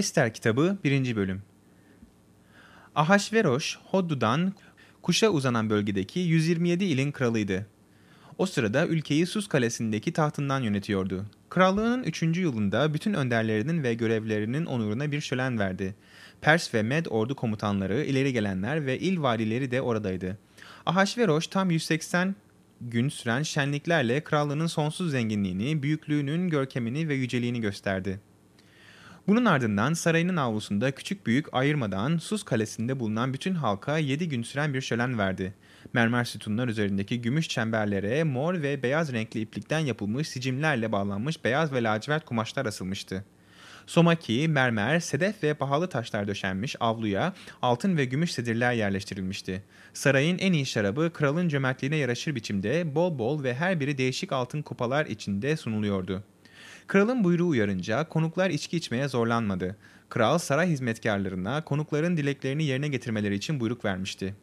Ester kitabı 1. bölüm Ahasveroş, Hoddu'dan Kuş'a uzanan bölgedeki 127 ilin kralıydı. O sırada ülkeyi Sus Kalesi'ndeki tahtından yönetiyordu. Krallığının 3. yılında bütün önderlerinin ve görevlerinin onuruna bir şölen verdi. Pers ve Med ordu komutanları, ileri gelenler ve il valileri de oradaydı. Ahasveroş tam 180 gün süren şenliklerle krallığının sonsuz zenginliğini, büyüklüğünün görkemini ve yüceliğini gösterdi. Bunun ardından sarayının avlusunda küçük büyük ayırmadan Sus Kalesi'nde bulunan bütün halka 7 gün süren bir şölen verdi. Mermer sütunlar üzerindeki gümüş çemberlere mor ve beyaz renkli iplikten yapılmış sicimlerle bağlanmış beyaz ve lacivert kumaşlar asılmıştı. Somaki, mermer, sedef ve pahalı taşlar döşenmiş avluya altın ve gümüş sedirler yerleştirilmişti. Sarayın en iyi şarabı kralın cömertliğine yaraşır biçimde bol bol ve her biri değişik altın kupalar içinde sunuluyordu. Kralın buyruğu uyarınca konuklar içki içmeye zorlanmadı. Kral saray hizmetkarlarına konukların dileklerini yerine getirmeleri için buyruk vermişti.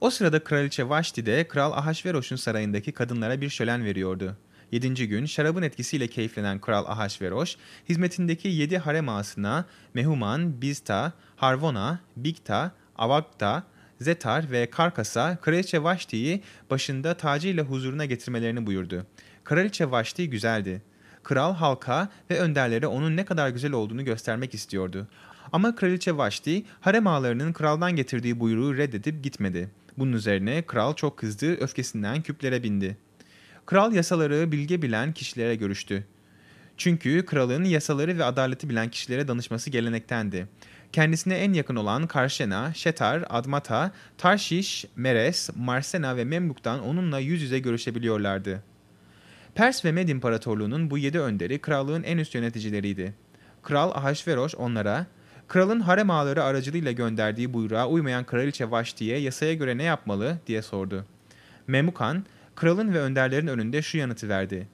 O sırada kraliçe Vaşti de kral Ahasveroş'un sarayındaki kadınlara bir şölen veriyordu. Yedinci gün şarabın etkisiyle keyiflenen kral Ahasveroş, hizmetindeki yedi harem ağasına Mehuman, Bizta, Harvona, Bikta, Avakta, Zetar ve Karkas'a kraliçe Vaşti'yi başında tacıyla huzuruna getirmelerini buyurdu. Kraliçe Vaşti güzeldi. Kral halka ve önderlere onun ne kadar güzel olduğunu göstermek istiyordu. Ama kraliçe Vaşti harem ağalarının kraldan getirdiği buyruğu reddedip gitmedi. Bunun üzerine kral çok kızdı, öfkesinden küplere bindi. Kral yasaları bilge bilen kişilere görüştü. Çünkü kralın yasaları ve adaleti bilen kişilere danışması gelenektendi. Kendisine en yakın olan Karşena, Şetar, Admata, Tarshish, Meres, Marsena ve Memluk'tan onunla yüz yüze görüşebiliyorlardı. Pers ve Med İmparatorluğu'nun bu yedi önderi krallığın en üst yöneticileriydi. Kral Ahasveroş onlara, kralın harem ağaları aracılığıyla gönderdiği buyruğa uymayan kraliçe Vaşti'ye yasaya göre ne yapmalı diye sordu. Memukan, kralın ve önderlerin önünde şu yanıtı verdi.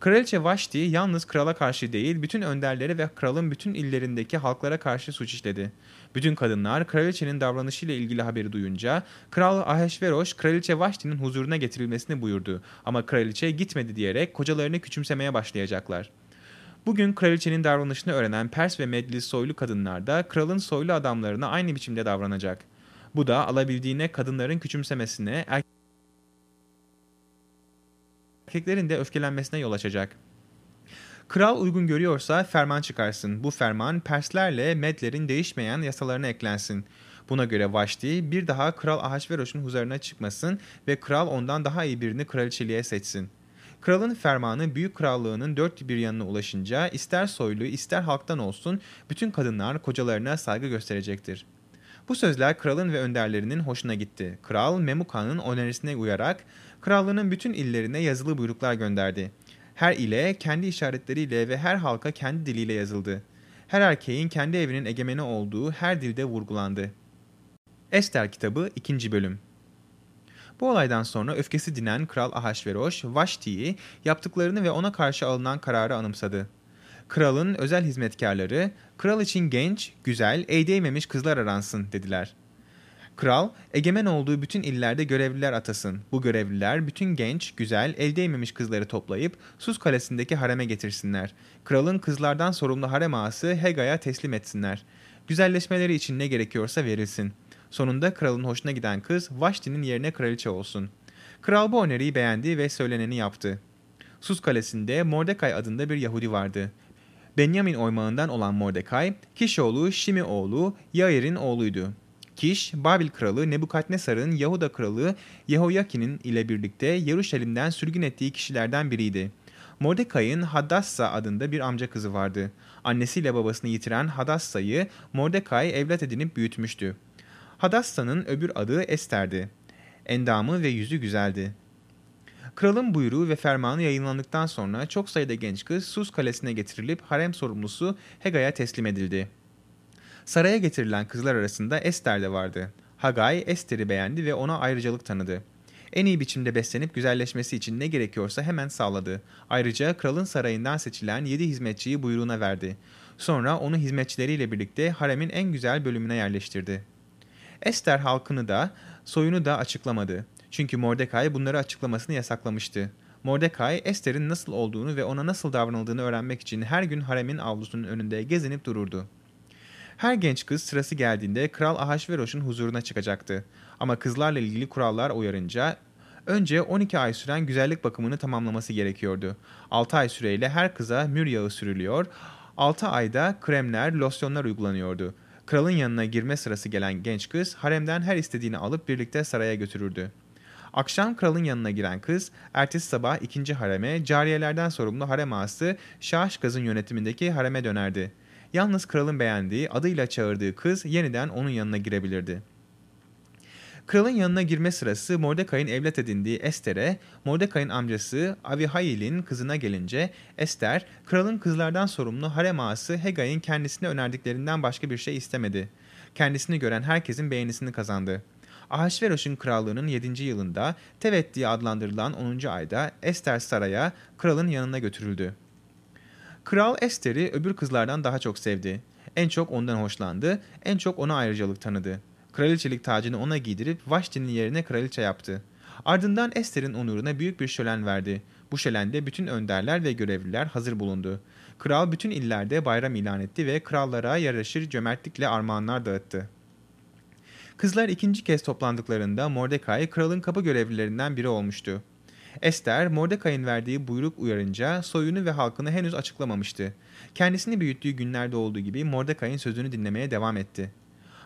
Kraliçe Vaşti yalnız krala karşı değil, bütün önderleri ve kralın bütün illerindeki halklara karşı suç işledi. Bütün kadınlar kraliçenin davranışıyla ilgili haberi duyunca Kral Ahasveroş kraliçe Vaşti'nin huzuruna getirilmesini buyurdu. Ama kraliçe gitmedi diyerek kocalarını küçümsemeye başlayacaklar. Bugün kraliçenin davranışını öğrenen Pers ve Medli soylu kadınlar da kralın soylu adamlarına aynı biçimde davranacak. Bu da alabildiğine kadınların küçümsemesine, erkeklerin de öfkelenmesine yol açacak. Kral uygun görüyorsa ferman çıkarsın. Bu ferman Perslerle Medlerin değişmeyen yasalarına eklensin. Buna göre Vaşti bir daha Kral Ahasveroş'un huzuruna çıkmasın ve kral ondan daha iyi birini kraliçeliğe seçsin. Kralın fermanı büyük krallığının dört bir yanına ulaşınca ister soylu ister halktan olsun bütün kadınlar kocalarına saygı gösterecektir. Bu sözler kralın ve önderlerinin hoşuna gitti. Kral Memuka'nın önerisine uyarak krallığının bütün illerine yazılı buyruklar gönderdi. Her ile kendi işaretleriyle ve her halka kendi diliyle yazıldı. Her erkeğin kendi evinin egemeni olduğu her dilde vurgulandı. Ester kitabı 2. bölüm bu olaydan sonra öfkesi dinen Kral Ahasveroş, Vaşti'yi yaptıklarını ve ona karşı alınan kararı anımsadı. Kralın özel hizmetkarları, kral için genç, güzel, el değmemiş kızlar aransın dediler. Kral, egemen olduğu bütün illerde görevliler atasın. Bu görevliler bütün genç, güzel, el değmemiş kızları toplayıp Sus Kalesi'ndeki hareme getirsinler. Kralın kızlardan sorumlu harem ağası Hega'ya teslim etsinler. Güzelleşmeleri için ne gerekiyorsa verilsin. Sonunda kralın hoşuna giden kız Vaşti'nin yerine kraliçe olsun. Kral bu öneriyi beğendi ve söyleneni yaptı. Sus Kalesi'nde Mordekay adında bir Yahudi vardı. Benjamin oymağından olan Mordekay, Kiş oğlu Şimi oğlu Yair'in oğluydu. Kiş, Babil kralı Nebukadnesar'ın Yahuda kralı Yehoyakin'in ile birlikte Yeruşalim'den sürgün ettiği kişilerden biriydi. Mordekai'nin Hadassa adında bir amca kızı vardı. Annesiyle babasını yitiren Hadassa'yı Mordekai evlat edinip büyütmüştü. Hadassa'nın öbür adı Ester'di. Endamı ve yüzü güzeldi. Kralın buyruğu ve fermanı yayınlandıktan sonra çok sayıda genç kız Sus kalesine getirilip harem sorumlusu Hega'ya teslim edildi. Saraya getirilen kızlar arasında Ester de vardı. Hagay Ester'i beğendi ve ona ayrıcalık tanıdı. En iyi biçimde beslenip güzelleşmesi için ne gerekiyorsa hemen sağladı. Ayrıca kralın sarayından seçilen yedi hizmetçiyi buyruğuna verdi. Sonra onu hizmetçileriyle birlikte haremin en güzel bölümüne yerleştirdi. Ester halkını da soyunu da açıklamadı. Çünkü Mordecai bunları açıklamasını yasaklamıştı. Mordecai, Esther'in nasıl olduğunu ve ona nasıl davranıldığını öğrenmek için her gün haremin avlusunun önünde gezinip dururdu. Her genç kız sırası geldiğinde Kral Ahasveroş'un huzuruna çıkacaktı. Ama kızlarla ilgili kurallar uyarınca önce 12 ay süren güzellik bakımını tamamlaması gerekiyordu. 6 ay süreyle her kıza mür yağı sürülüyor, 6 ayda kremler, losyonlar uygulanıyordu. Kralın yanına girme sırası gelen genç kız haremden her istediğini alıp birlikte saraya götürürdü. Akşam kralın yanına giren kız, ertesi sabah ikinci hareme, cariyelerden sorumlu harem ağası Şahşgaz'ın yönetimindeki hareme dönerdi. Yalnız kralın beğendiği, adıyla çağırdığı kız yeniden onun yanına girebilirdi. Kralın yanına girme sırası Mordecai'nin evlat edindiği Esther'e, Mordecai'nin amcası Avihail'in kızına gelince Esther, kralın kızlardan sorumlu harem ağası Hegai'nin kendisine önerdiklerinden başka bir şey istemedi. Kendisini gören herkesin beğenisini kazandı. Ahasveroş'un krallığının 7. yılında Tevet diye adlandırılan 10. ayda Esther saraya kralın yanına götürüldü. Kral Esther'i öbür kızlardan daha çok sevdi. En çok ondan hoşlandı, en çok ona ayrıcalık tanıdı. Kraliçelik tacını ona giydirip Vaşti'nin yerine kraliçe yaptı. Ardından Esther'in onuruna büyük bir şölen verdi. Bu şölende bütün önderler ve görevliler hazır bulundu. Kral bütün illerde bayram ilan etti ve krallara yaraşır cömertlikle armağanlar dağıttı. Kızlar ikinci kez toplandıklarında Mordecai kralın kapı görevlilerinden biri olmuştu. Esther, Mordecai'nin verdiği buyruk uyarınca soyunu ve halkını henüz açıklamamıştı. Kendisini büyüttüğü günlerde olduğu gibi Mordecai'nin sözünü dinlemeye devam etti.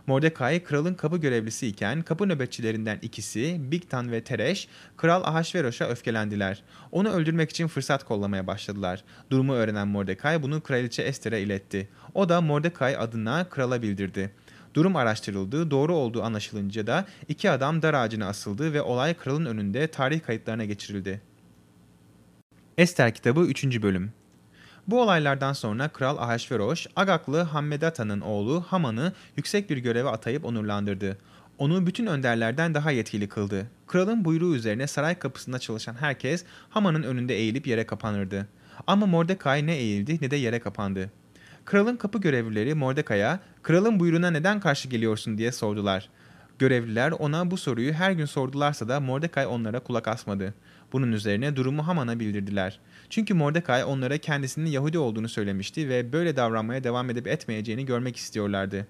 Mordecai kralın kapı görevlisi iken kapı nöbetçilerinden ikisi Bigtan ve Tereş kral Ahasveroş'a öfkelendiler. Onu öldürmek için fırsat kollamaya başladılar. Durumu öğrenen Mordecai bunu kraliçe Esther'e iletti. O da Mordecai adına krala bildirdi. Durum araştırıldı, doğru olduğu anlaşılınca da iki adam dar ağacına asıldı ve olay kralın önünde tarih kayıtlarına geçirildi. Ester kitabı 3. bölüm bu olaylardan sonra Kral Ahasveroş, Agaklı Hammedata'nın oğlu Haman'ı yüksek bir göreve atayıp onurlandırdı. Onu bütün önderlerden daha yetkili kıldı. Kralın buyruğu üzerine saray kapısında çalışan herkes Haman'ın önünde eğilip yere kapanırdı. Ama Mordecai ne eğildi ne de yere kapandı. Kralın kapı görevlileri Mordecai'ya kralın buyruğuna neden karşı geliyorsun diye sordular. Görevliler ona bu soruyu her gün sordularsa da Mordecai onlara kulak asmadı. Bunun üzerine durumu Haman'a bildirdiler. Çünkü Mordecai onlara kendisinin Yahudi olduğunu söylemişti ve böyle davranmaya devam edip etmeyeceğini görmek istiyorlardı.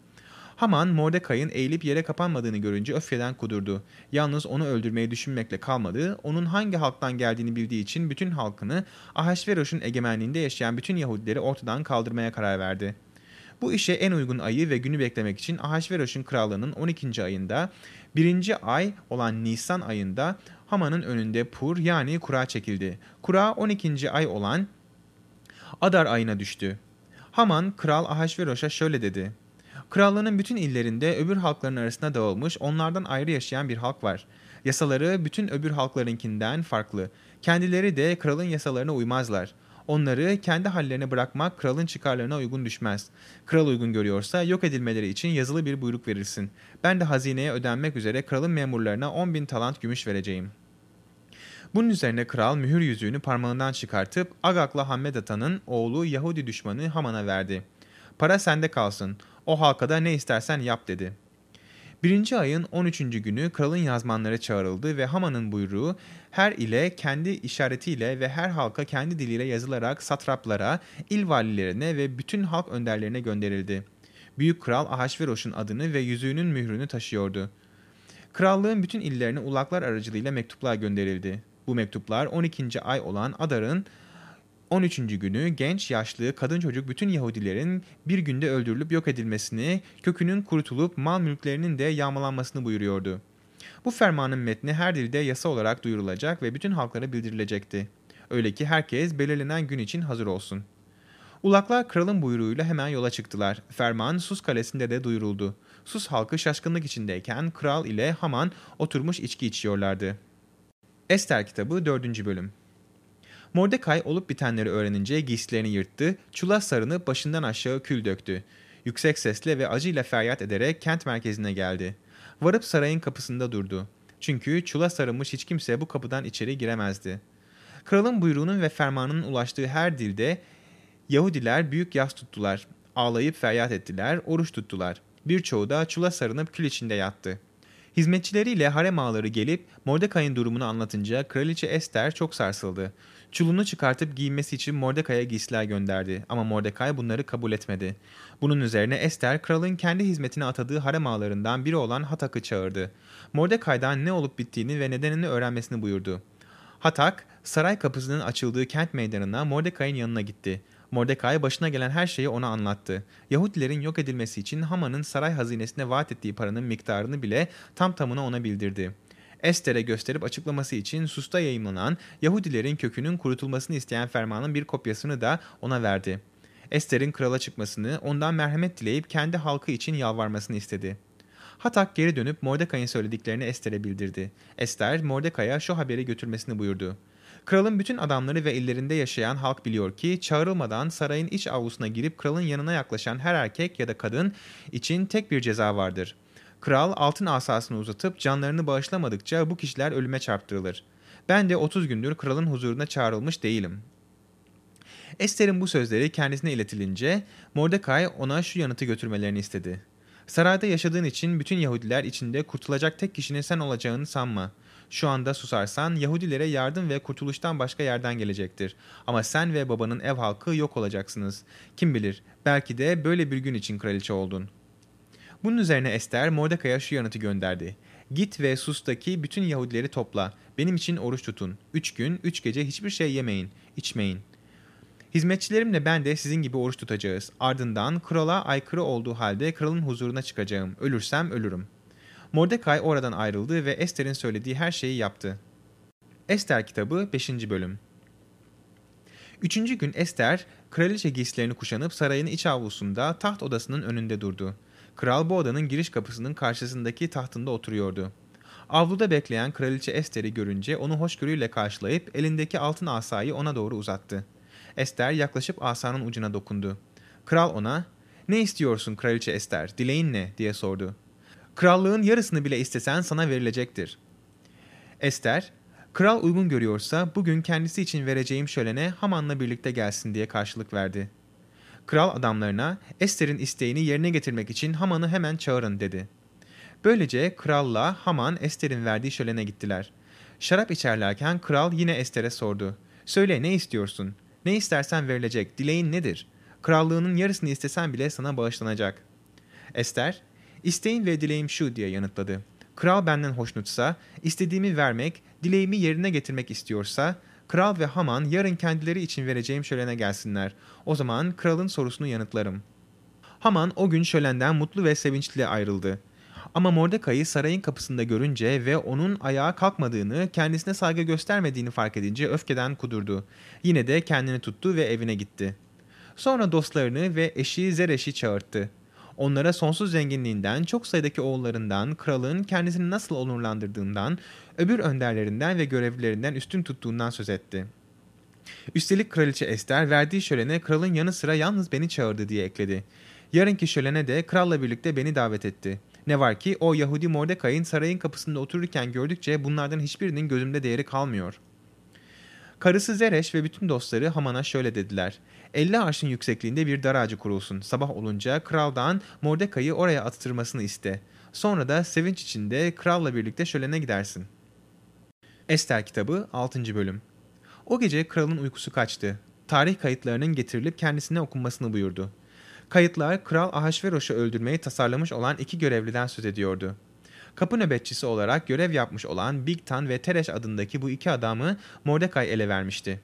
Haman Mordecai'nin eğilip yere kapanmadığını görünce öfkeden kudurdu. Yalnız onu öldürmeyi düşünmekle kalmadı, onun hangi halktan geldiğini bildiği için bütün halkını Ahasveroş'un egemenliğinde yaşayan bütün Yahudileri ortadan kaldırmaya karar verdi. Bu işe en uygun ayı ve günü beklemek için Ahasveroş'un krallığının 12. ayında, birinci ay olan Nisan ayında Haman'ın önünde pur yani kura çekildi. Kura 12. ay olan Adar ayına düştü. Haman kral Ahasveroş'a şöyle dedi. Krallığının bütün illerinde öbür halkların arasında dağılmış, onlardan ayrı yaşayan bir halk var. Yasaları bütün öbür halklarınkinden farklı. Kendileri de kralın yasalarına uymazlar. Onları kendi hallerine bırakmak kralın çıkarlarına uygun düşmez. Kral uygun görüyorsa yok edilmeleri için yazılı bir buyruk verirsin. Ben de hazineye ödenmek üzere kralın memurlarına 10 bin talant gümüş vereceğim. Bunun üzerine kral mühür yüzüğünü parmağından çıkartıp Agak'la Hammedata'nın oğlu Yahudi düşmanı Haman'a verdi. Para sende kalsın. O halka da ne istersen yap dedi. Birinci ayın 13. günü kralın yazmanları çağrıldı ve Haman'ın buyruğu her ile kendi işaretiyle ve her halka kendi diliyle yazılarak satraplara, il valilerine ve bütün halk önderlerine gönderildi. Büyük kral Ahasveroş'un adını ve yüzüğünün mührünü taşıyordu. Krallığın bütün illerine ulaklar aracılığıyla mektuplar gönderildi. Bu mektuplar 12. ay olan Adar'ın 13. günü genç, yaşlı, kadın çocuk bütün Yahudilerin bir günde öldürülüp yok edilmesini, kökünün kurutulup mal mülklerinin de yağmalanmasını buyuruyordu. Bu fermanın metni her dilde yasa olarak duyurulacak ve bütün halklara bildirilecekti. Öyle ki herkes belirlenen gün için hazır olsun. Ulaklar kralın buyruğuyla hemen yola çıktılar. Ferman Sus kalesinde de duyuruldu. Sus halkı şaşkınlık içindeyken kral ile Haman oturmuş içki içiyorlardı. Ester kitabı 4. bölüm Mordecai olup bitenleri öğrenince giysilerini yırttı, çula sarını başından aşağı kül döktü. Yüksek sesle ve acıyla feryat ederek kent merkezine geldi. Varıp sarayın kapısında durdu. Çünkü çula sarılmış hiç kimse bu kapıdan içeri giremezdi. Kralın buyruğunun ve fermanının ulaştığı her dilde Yahudiler büyük yas tuttular. Ağlayıp feryat ettiler, oruç tuttular. Birçoğu da çula sarınıp kül içinde yattı. Hizmetçileriyle harem ağaları gelip Mordekai'nin durumunu anlatınca kraliçe Ester çok sarsıldı. Çulunu çıkartıp giyinmesi için Mordekai'ye giysiler gönderdi ama Mordekai bunları kabul etmedi. Bunun üzerine Ester kralın kendi hizmetine atadığı harem ağalarından biri olan Hatak'ı çağırdı. Mordekai'den ne olup bittiğini ve nedenini öğrenmesini buyurdu. Hatak, saray kapısının açıldığı kent meydanına Mordekai'nin yanına gitti. Mordekai başına gelen her şeyi ona anlattı. Yahudilerin yok edilmesi için Haman'ın saray hazinesine vaat ettiği paranın miktarını bile tam tamına ona bildirdi. Ester'e gösterip açıklaması için Sus'ta yayımlanan Yahudilerin kökünün kurutulmasını isteyen fermanın bir kopyasını da ona verdi. Ester'in krala çıkmasını, ondan merhamet dileyip kendi halkı için yalvarmasını istedi. Hatak geri dönüp Mordekai'nin söylediklerini Ester'e bildirdi. Ester, Mordekai'ye şu haberi götürmesini buyurdu. Kralın bütün adamları ve illerinde yaşayan halk biliyor ki çağrılmadan sarayın iç avlusuna girip kralın yanına yaklaşan her erkek ya da kadın için tek bir ceza vardır. Kral altın asasını uzatıp canlarını bağışlamadıkça bu kişiler ölüme çarptırılır. Ben de 30 gündür kralın huzuruna çağrılmış değilim. Ester'in bu sözleri kendisine iletilince Mordecai ona şu yanıtı götürmelerini istedi. Sarayda yaşadığın için bütün Yahudiler içinde kurtulacak tek kişinin sen olacağını sanma. Şu anda susarsan Yahudilere yardım ve kurtuluştan başka yerden gelecektir. Ama sen ve babanın ev halkı yok olacaksınız. Kim bilir belki de böyle bir gün için kraliçe oldun. Bunun üzerine Ester Mordecai'ye şu yanıtı gönderdi. Git ve Sus'taki bütün Yahudileri topla. Benim için oruç tutun. Üç gün, üç gece hiçbir şey yemeyin, içmeyin. Hizmetçilerimle ben de sizin gibi oruç tutacağız. Ardından krala aykırı olduğu halde kralın huzuruna çıkacağım. Ölürsem ölürüm. Mordecai oradan ayrıldı ve Ester'in söylediği her şeyi yaptı. Ester kitabı 5. bölüm Üçüncü gün Ester, kraliçe giysilerini kuşanıp sarayın iç avlusunda taht odasının önünde durdu. Kral bu odanın giriş kapısının karşısındaki tahtında oturuyordu. Avluda bekleyen kraliçe Ester'i görünce onu hoşgörüyle karşılayıp elindeki altın asayı ona doğru uzattı. Ester yaklaşıp asanın ucuna dokundu. Kral ona, ''Ne istiyorsun kraliçe Ester, dileğin ne?'' diye sordu. ''Krallığın yarısını bile istesen sana verilecektir.'' Ester, ''Kral uygun görüyorsa bugün kendisi için vereceğim şölene Haman'la birlikte gelsin.'' diye karşılık verdi. Kral adamlarına Ester'in isteğini yerine getirmek için Haman'ı hemen çağırın dedi. Böylece kralla Haman Ester'in verdiği şölene gittiler. Şarap içerlerken kral yine Ester'e sordu. Söyle ne istiyorsun? Ne istersen verilecek. Dileğin nedir? Krallığının yarısını istesen bile sana bağışlanacak. Ester, isteğin ve dileğim şu diye yanıtladı. Kral benden hoşnutsa, istediğimi vermek, dileğimi yerine getirmek istiyorsa, Kral ve Haman yarın kendileri için vereceğim şölene gelsinler. O zaman kralın sorusunu yanıtlarım. Haman o gün şölenden mutlu ve sevinçli ayrıldı. Ama Mordecai'yi sarayın kapısında görünce ve onun ayağa kalkmadığını, kendisine saygı göstermediğini fark edince öfkeden kudurdu. Yine de kendini tuttu ve evine gitti. Sonra dostlarını ve eşi Zereş'i çağırttı. Onlara sonsuz zenginliğinden, çok sayıdaki oğullarından, kralın kendisini nasıl onurlandırdığından, öbür önderlerinden ve görevlilerinden üstün tuttuğundan söz etti. Üstelik kraliçe Ester verdiği şölene kralın yanı sıra yalnız beni çağırdı diye ekledi. Yarınki şölene de kralla birlikte beni davet etti. Ne var ki o Yahudi Mordecai'nin sarayın kapısında otururken gördükçe bunlardan hiçbirinin gözümde değeri kalmıyor. Karısı Zereş ve bütün dostları Haman'a şöyle dediler. 50 arşın yüksekliğinde bir dar ağacı kurulsun. Sabah olunca kraldan Mordecai'yi oraya attırmasını iste. Sonra da sevinç içinde kralla birlikte şölene gidersin. Ester kitabı 6. bölüm O gece kralın uykusu kaçtı. Tarih kayıtlarının getirilip kendisine okunmasını buyurdu. Kayıtlar kral Ahasveroş'u öldürmeyi tasarlamış olan iki görevliden söz ediyordu. Kapı nöbetçisi olarak görev yapmış olan Bigtan ve Tereş adındaki bu iki adamı Mordecai ele vermişti.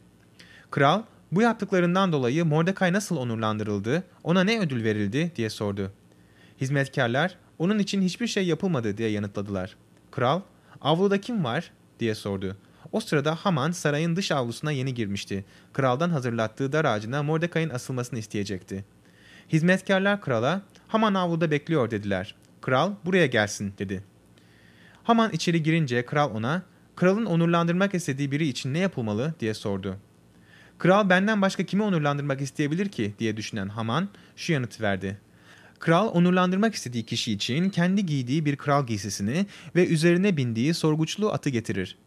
Kral, bu yaptıklarından dolayı Mordecai nasıl onurlandırıldı, ona ne ödül verildi diye sordu. Hizmetkarlar, onun için hiçbir şey yapılmadı diye yanıtladılar. Kral, avluda kim var diye sordu. O sırada Haman sarayın dış avlusuna yeni girmişti. Kraldan hazırlattığı dar ağacına Mordecai'nin asılmasını isteyecekti. Hizmetkarlar krala, Haman avluda bekliyor dediler. Kral, buraya gelsin dedi. Haman içeri girince kral ona, kralın onurlandırmak istediği biri için ne yapılmalı diye sordu. Kral benden başka kimi onurlandırmak isteyebilir ki diye düşünen Haman şu yanıt verdi. Kral onurlandırmak istediği kişi için kendi giydiği bir kral giysisini ve üzerine bindiği sorguçlu atı getirir.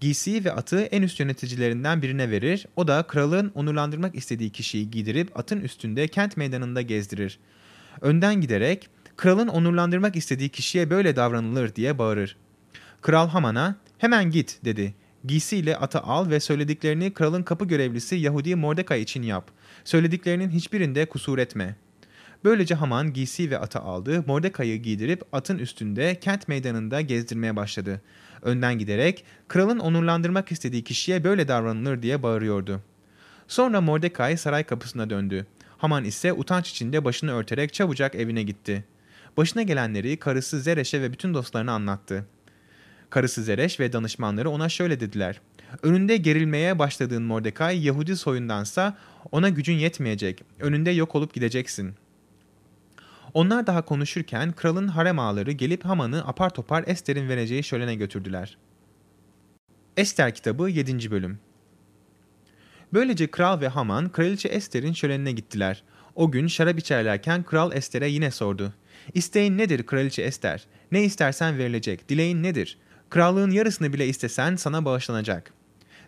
Giysiyi ve atı en üst yöneticilerinden birine verir, o da kralın onurlandırmak istediği kişiyi giydirip atın üstünde kent meydanında gezdirir. Önden giderek kralın onurlandırmak istediği kişiye böyle davranılır diye bağırır. Kral Haman'a hemen git dedi. Giysiyle atı al ve söylediklerini kralın kapı görevlisi Yahudi Mordecai için yap. Söylediklerinin hiçbirinde kusur etme. Böylece Haman giysi ve atı aldı, Mordecai'yi giydirip atın üstünde kent meydanında gezdirmeye başladı. Önden giderek kralın onurlandırmak istediği kişiye böyle davranılır diye bağırıyordu. Sonra Mordecai saray kapısına döndü. Haman ise utanç içinde başını örterek çabucak evine gitti. Başına gelenleri karısı Zereş'e ve bütün dostlarına anlattı. Karısı Zereş ve danışmanları ona şöyle dediler. Önünde gerilmeye başladığın Mordecai Yahudi soyundansa ona gücün yetmeyecek. Önünde yok olup gideceksin. Onlar daha konuşurken kralın harem ağaları gelip Haman'ı apar topar Ester'in vereceği şölene götürdüler. Ester kitabı 7. bölüm Böylece kral ve Haman kraliçe Ester'in şölenine gittiler. O gün şarap içerlerken kral Ester'e yine sordu. İsteğin nedir kraliçe Ester? Ne istersen verilecek. Dileğin nedir? Krallığın yarısını bile istesen sana bağışlanacak.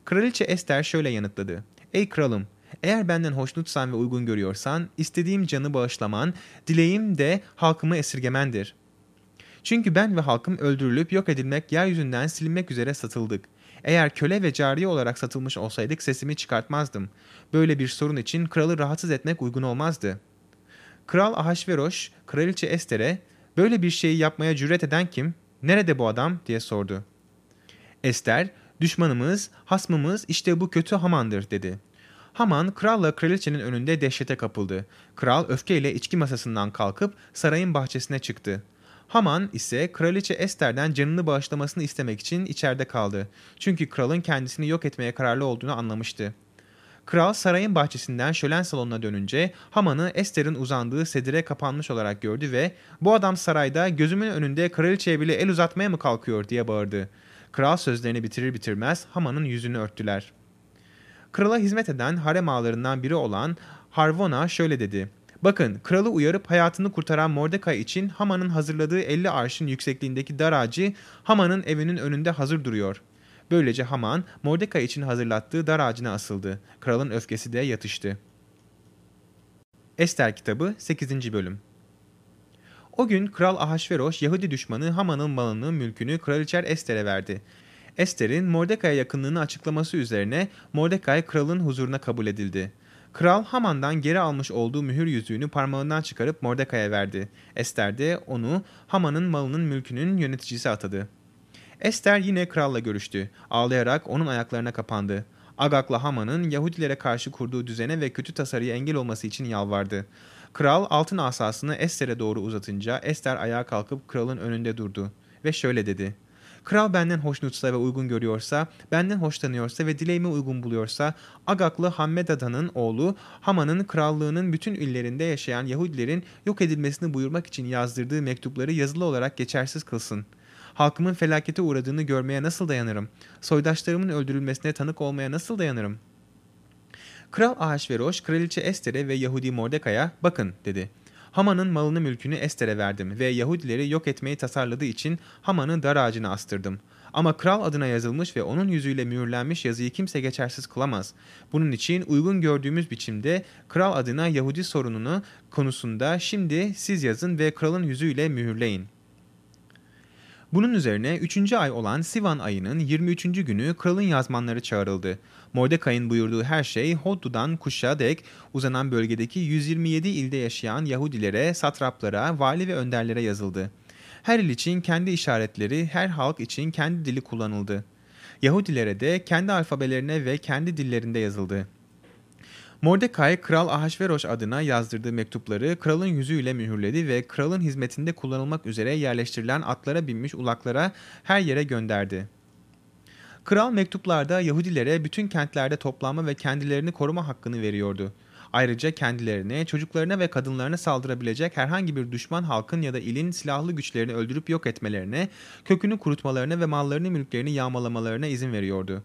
Kraliçe Ester şöyle yanıtladı. Ey kralım, eğer benden hoşnutsan ve uygun görüyorsan, istediğim canı bağışlaman, dileğim de halkımı esirgemendir. Çünkü ben ve halkım öldürülüp yok edilmek, yeryüzünden silinmek üzere satıldık. Eğer köle ve cariye olarak satılmış olsaydık sesimi çıkartmazdım. Böyle bir sorun için kralı rahatsız etmek uygun olmazdı. Kral Ahasveroş, kraliçe Ester'e, böyle bir şeyi yapmaya cüret eden kim? Nerede bu adam? diye sordu. Ester, düşmanımız, hasmımız işte bu kötü Haman'dır dedi. Haman kralla kraliçenin önünde dehşete kapıldı. Kral öfkeyle içki masasından kalkıp sarayın bahçesine çıktı. Haman ise kraliçe Ester'den canını bağışlamasını istemek için içeride kaldı. Çünkü kralın kendisini yok etmeye kararlı olduğunu anlamıştı. Kral sarayın bahçesinden şölen salonuna dönünce Haman'ı Ester'in uzandığı sedire kapanmış olarak gördü ve ''Bu adam sarayda gözümün önünde kraliçeye bile el uzatmaya mı kalkıyor?'' diye bağırdı. Kral sözlerini bitirir bitirmez Haman'ın yüzünü örttüler. Krala hizmet eden harem ağalarından biri olan Harvona şöyle dedi. Bakın kralı uyarıp hayatını kurtaran Mordecai için Haman'ın hazırladığı 50 arşın yüksekliğindeki dar ağacı Haman'ın evinin önünde hazır duruyor. Böylece Haman Mordecai için hazırlattığı dar ağacına asıldı. Kralın öfkesi de yatıştı. Ester kitabı 8. bölüm O gün Kral Ahasveroş Yahudi düşmanı Haman'ın malını, mülkünü kraliçer Ester'e verdi. Ester'in Mordecai'ye yakınlığını açıklaması üzerine Mordecai kralın huzuruna kabul edildi. Kral Haman'dan geri almış olduğu mühür yüzüğünü parmağından çıkarıp Mordecai'ye verdi. Ester de onu Haman'ın malının mülkünün yöneticisi atadı. Ester yine kralla görüştü. Ağlayarak onun ayaklarına kapandı. Agak'la Haman'ın Yahudilere karşı kurduğu düzene ve kötü tasarıya engel olması için yalvardı. Kral altın asasını Ester'e doğru uzatınca Ester ayağa kalkıp kralın önünde durdu ve şöyle dedi. Kral benden hoşnutsa ve uygun görüyorsa, benden hoşlanıyorsa ve dileğimi uygun buluyorsa, Agaklı Hammedada'nın oğlu Haman'ın krallığının bütün illerinde yaşayan Yahudilerin yok edilmesini buyurmak için yazdırdığı mektupları yazılı olarak geçersiz kılsın. Halkımın felakete uğradığını görmeye nasıl dayanırım? Soydaşlarımın öldürülmesine tanık olmaya nasıl dayanırım? Kral Ahasveroş, kraliçe Ester'e ve Yahudi Mordekai'ye bakın dedi. Haman'ın malını mülkünü Ester'e verdim ve Yahudileri yok etmeyi tasarladığı için Haman'ı dar ağacına astırdım. Ama kral adına yazılmış ve onun yüzüyle mühürlenmiş yazıyı kimse geçersiz kılamaz. Bunun için uygun gördüğümüz biçimde kral adına Yahudi sorununu konusunda şimdi siz yazın ve kralın yüzüyle mühürleyin. Bunun üzerine 3. ay olan Sivan ayının 23. günü kralın yazmanları çağrıldı. Mordecai'nin buyurduğu her şey Hoddu'dan Kuş'a dek uzanan bölgedeki 127 ilde yaşayan Yahudilere, satraplara, vali ve önderlere yazıldı. Her il için kendi işaretleri, her halk için kendi dili kullanıldı. Yahudilere de kendi alfabelerine ve kendi dillerinde yazıldı. Mordecai, Kral Ahasveroş adına yazdırdığı mektupları kralın yüzüyle mühürledi ve kralın hizmetinde kullanılmak üzere yerleştirilen atlara binmiş ulaklara her yere gönderdi. Kral mektuplarda Yahudilere bütün kentlerde toplanma ve kendilerini koruma hakkını veriyordu. Ayrıca kendilerine, çocuklarına ve kadınlarına saldırabilecek herhangi bir düşman halkın ya da ilin silahlı güçlerini öldürüp yok etmelerine, kökünü kurutmalarına ve mallarını mülklerini yağmalamalarına izin veriyordu.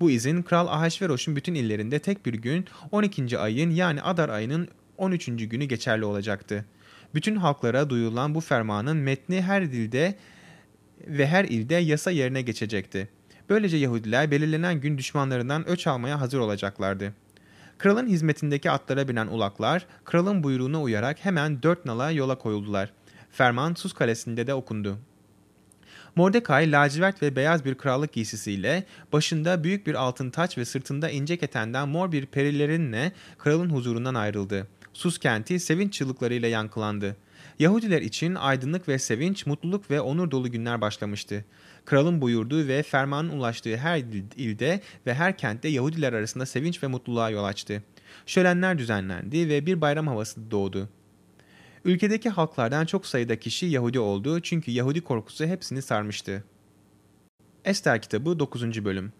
Bu izin Kral Ahasveroş'un bütün illerinde tek bir gün 12. ayın yani Adar ayının 13. günü geçerli olacaktı. Bütün halklara duyulan bu fermanın metni her dilde ve her ilde yasa yerine geçecekti. Böylece Yahudiler belirlenen gün düşmanlarından öç almaya hazır olacaklardı. Kralın hizmetindeki atlara binen ulaklar, kralın buyruğuna uyarak hemen dört nala yola koyuldular. Ferman Sus Kalesi'nde de okundu. Mordecai lacivert ve beyaz bir krallık giysisiyle başında büyük bir altın taç ve sırtında ince ketenden mor bir perilerinle kralın huzurundan ayrıldı. Sus kenti sevinç çığlıklarıyla yankılandı. Yahudiler için aydınlık ve sevinç, mutluluk ve onur dolu günler başlamıştı. Kralın buyurduğu ve fermanın ulaştığı her ilde ve her kentte Yahudiler arasında sevinç ve mutluluğa yol açtı. Şölenler düzenlendi ve bir bayram havası doğdu. Ülkedeki halklardan çok sayıda kişi Yahudi oldu çünkü Yahudi korkusu hepsini sarmıştı. Ester kitabı 9. bölüm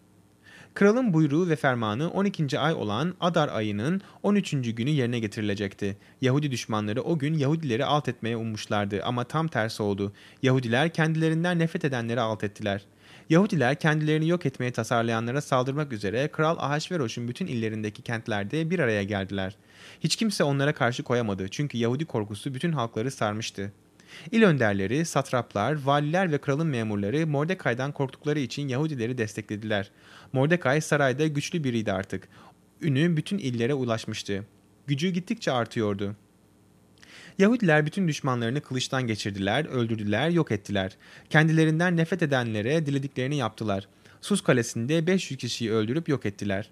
Kralın buyruğu ve fermanı 12. ay olan Adar ayının 13. günü yerine getirilecekti. Yahudi düşmanları o gün Yahudileri alt etmeye ummuşlardı ama tam tersi oldu. Yahudiler kendilerinden nefret edenleri alt ettiler. Yahudiler kendilerini yok etmeye tasarlayanlara saldırmak üzere Kral Ahasveroş'un bütün illerindeki kentlerde bir araya geldiler. Hiç kimse onlara karşı koyamadı çünkü Yahudi korkusu bütün halkları sarmıştı. İl önderleri, satraplar, valiler ve kralın memurları Mordekai'den korktukları için Yahudileri desteklediler. Mordekai sarayda güçlü biriydi artık. Ünü bütün illere ulaşmıştı. Gücü gittikçe artıyordu. Yahudiler bütün düşmanlarını kılıçtan geçirdiler, öldürdüler, yok ettiler. Kendilerinden nefret edenlere dilediklerini yaptılar. Sus kalesinde 500 kişiyi öldürüp yok ettiler.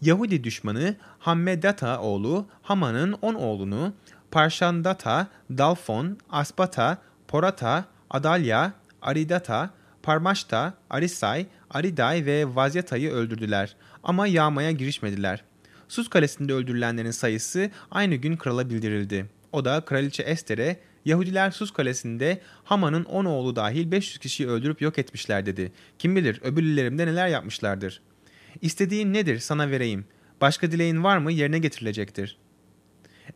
Yahudi düşmanı Hammedata oğlu Haman'ın 10 oğlunu Parşandata, Dalfon, Aspata, Porata, Adalya, Aridata, Parmaşta, Arisay, Ariday ve Vazyata'yı öldürdüler ama yağmaya girişmediler. Sus kalesinde öldürülenlerin sayısı aynı gün krala bildirildi. O da kraliçe Ester'e Yahudiler Sus kalesinde Haman'ın 10 oğlu dahil 500 kişiyi öldürüp yok etmişler dedi. Kim bilir öbürlerimde neler yapmışlardır. İstediğin nedir sana vereyim. Başka dileğin var mı yerine getirilecektir.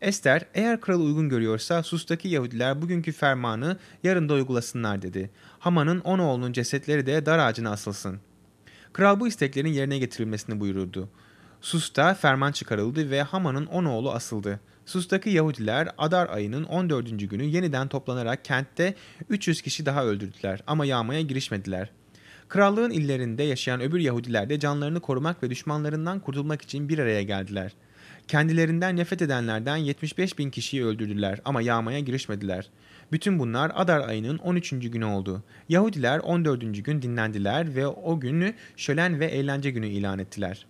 Ester eğer kral uygun görüyorsa Sus'taki Yahudiler bugünkü fermanı yarın da uygulasınlar dedi. Haman'ın on oğlunun cesetleri de dar ağacına asılsın. Kral bu isteklerin yerine getirilmesini buyurdu. Sus'ta ferman çıkarıldı ve Haman'ın on oğlu asıldı. Sus'taki Yahudiler Adar ayının 14. günü yeniden toplanarak kentte 300 kişi daha öldürdüler ama yağmaya girişmediler. Krallığın illerinde yaşayan öbür Yahudiler de canlarını korumak ve düşmanlarından kurtulmak için bir araya geldiler. Kendilerinden nefret edenlerden 75 bin kişiyi öldürdüler ama yağmaya girişmediler. Bütün bunlar Adar ayının 13. günü oldu. Yahudiler 14. gün dinlendiler ve o günü şölen ve eğlence günü ilan ettiler.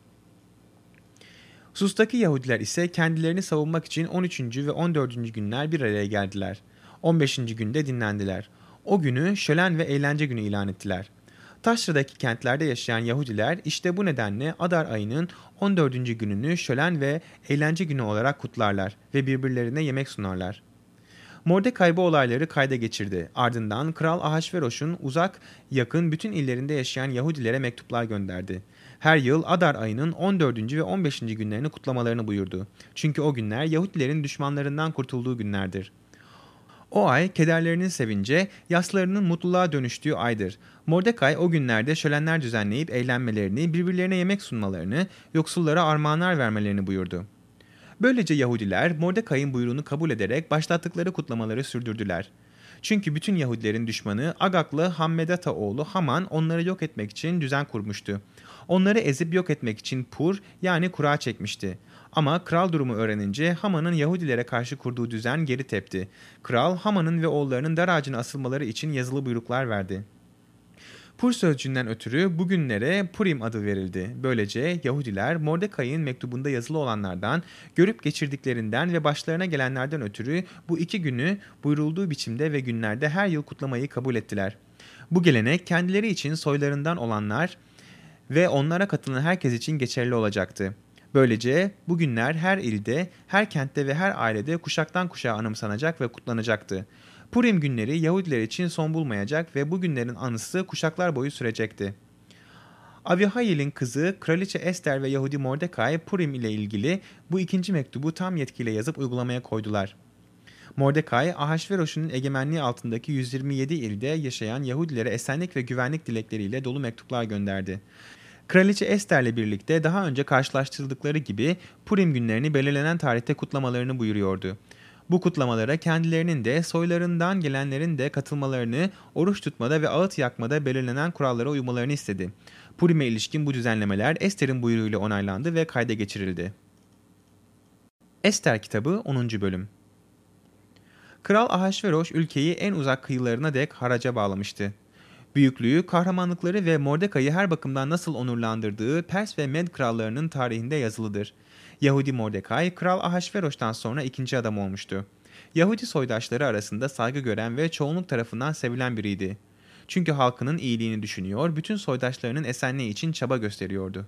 Sus'taki Yahudiler ise kendilerini savunmak için 13. ve 14. günler bir araya geldiler. 15. günde dinlendiler. O günü şölen ve eğlence günü ilan ettiler. Taşra'daki kentlerde yaşayan Yahudiler işte bu nedenle Adar ayının 14. gününü şölen ve eğlence günü olarak kutlarlar ve birbirlerine yemek sunarlar. Mordecai bu olayları kayda geçirdi. Ardından Kral Ahasveroş'un uzak yakın bütün illerinde yaşayan Yahudilere mektuplar gönderdi. Her yıl Adar ayının 14. ve 15. günlerini kutlamalarını buyurdu. Çünkü o günler Yahudilerin düşmanlarından kurtulduğu günlerdir. O ay kederlerinin sevince, yaslarının mutluluğa dönüştüğü aydır. Mordecai o günlerde şölenler düzenleyip eğlenmelerini, birbirlerine yemek sunmalarını, yoksullara armağanlar vermelerini buyurdu. Böylece Yahudiler Mordecai'nin buyruğunu kabul ederek başlattıkları kutlamaları sürdürdüler. Çünkü bütün Yahudilerin düşmanı Agaklı Hammedata oğlu Haman onları yok etmek için düzen kurmuştu. Onları ezip yok etmek için pur yani kura çekmişti. Ama kral durumu öğrenince Haman'ın Yahudilere karşı kurduğu düzen geri tepti. Kral Haman'ın ve oğullarının dar asılmaları için yazılı buyruklar verdi. Pur sözcüğünden ötürü bugünlere Purim adı verildi. Böylece Yahudiler Mordecai'nin mektubunda yazılı olanlardan, görüp geçirdiklerinden ve başlarına gelenlerden ötürü bu iki günü buyurulduğu biçimde ve günlerde her yıl kutlamayı kabul ettiler. Bu gelenek kendileri için soylarından olanlar ve onlara katılan herkes için geçerli olacaktı. Böylece bugünler her ilde, her kentte ve her ailede kuşaktan kuşağa anımsanacak ve kutlanacaktı. Purim günleri Yahudiler için son bulmayacak ve bu günlerin anısı kuşaklar boyu sürecekti. Avihail'in kızı Kraliçe Ester ve Yahudi Mordecai Purim ile ilgili bu ikinci mektubu tam yetkiyle yazıp uygulamaya koydular. Mordecai, Ahasveroş'un egemenliği altındaki 127 ilde yaşayan Yahudilere esenlik ve güvenlik dilekleriyle dolu mektuplar gönderdi. Kraliçe Ester'le birlikte daha önce karşılaştırıldıkları gibi Purim günlerini belirlenen tarihte kutlamalarını buyuruyordu. Bu kutlamalara kendilerinin de soylarından gelenlerin de katılmalarını, oruç tutmada ve ağıt yakmada belirlenen kurallara uymalarını istedi. Purim'e ilişkin bu düzenlemeler Ester'in buyruğuyla onaylandı ve kayda geçirildi. Ester kitabı 10. bölüm Kral Ahasveroş ülkeyi en uzak kıyılarına dek haraca bağlamıştı. Büyüklüğü, kahramanlıkları ve Mordekai'yi her bakımdan nasıl onurlandırdığı Pers ve Med krallarının tarihinde yazılıdır. Yahudi Mordekai, Kral Ahasveroş'tan sonra ikinci adam olmuştu. Yahudi soydaşları arasında saygı gören ve çoğunluk tarafından sevilen biriydi. Çünkü halkının iyiliğini düşünüyor, bütün soydaşlarının esenliği için çaba gösteriyordu.